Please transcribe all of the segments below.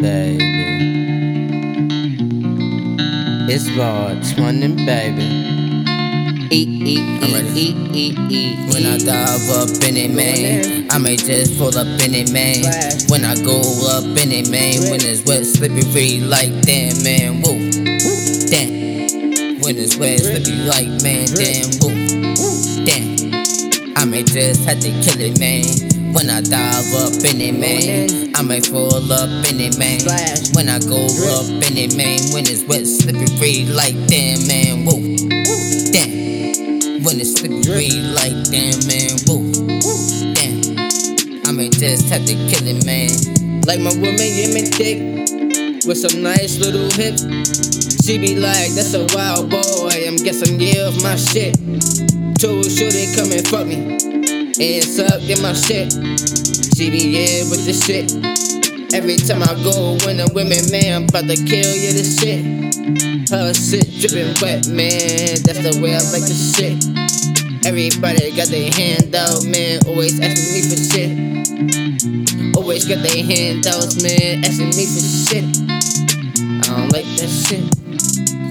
baby. It's March morning, baby. Eat, eat, eat, eat, eat, eat. When I dive up in it, man, I may just pull up in it, man. When I go up in it, man, when it's wet, slippery like that, man. Woo, damn. When it's wet, slippery like man, damn. Woo, damn. I may just have to kill it, man. When I dive up in it, man, I may fall up in it, man. When I go up in it, man, when it's wet, slippery like damn, man, woo, damn. When it's slippery like damn, man, woo, damn. I may just have to kill it, man. Like my woman give me dick with some nice little hips. She be like, that's a wild boy. I'm guessing yeah my shit. Told sure they come and fuck me and suck in my shit. She be with the shit. Every time I go when the women, man, I'm about to kill you the shit. Her shit dripping wet, man. That's the way I like the shit. Everybody got their hand out, man. Always asking me for shit. Always got their handouts, man. Asking me for shit.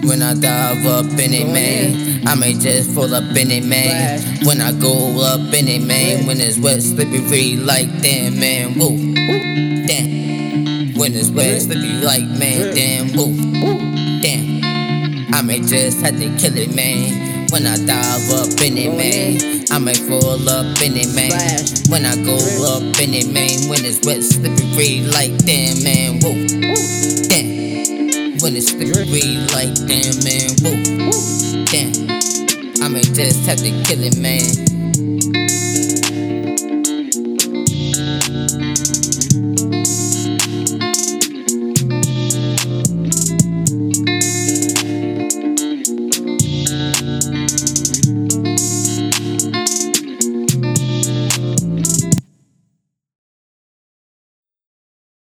When I dive up in it, man, I may just fall up in it, man. When I go up in it, man, when it's wet, slippery free like damn, man, woo, damn. When it's wet, slippery like man, damn, woo, damn. I may just have to kill it, man. When I dive up in it, man, I may fall up in it, man. When I go up in it, man, when it's wet, slippery free like damn, man, woo, damn. When it's slippery like damn, man, woo, damn. I may just have to kill it, man.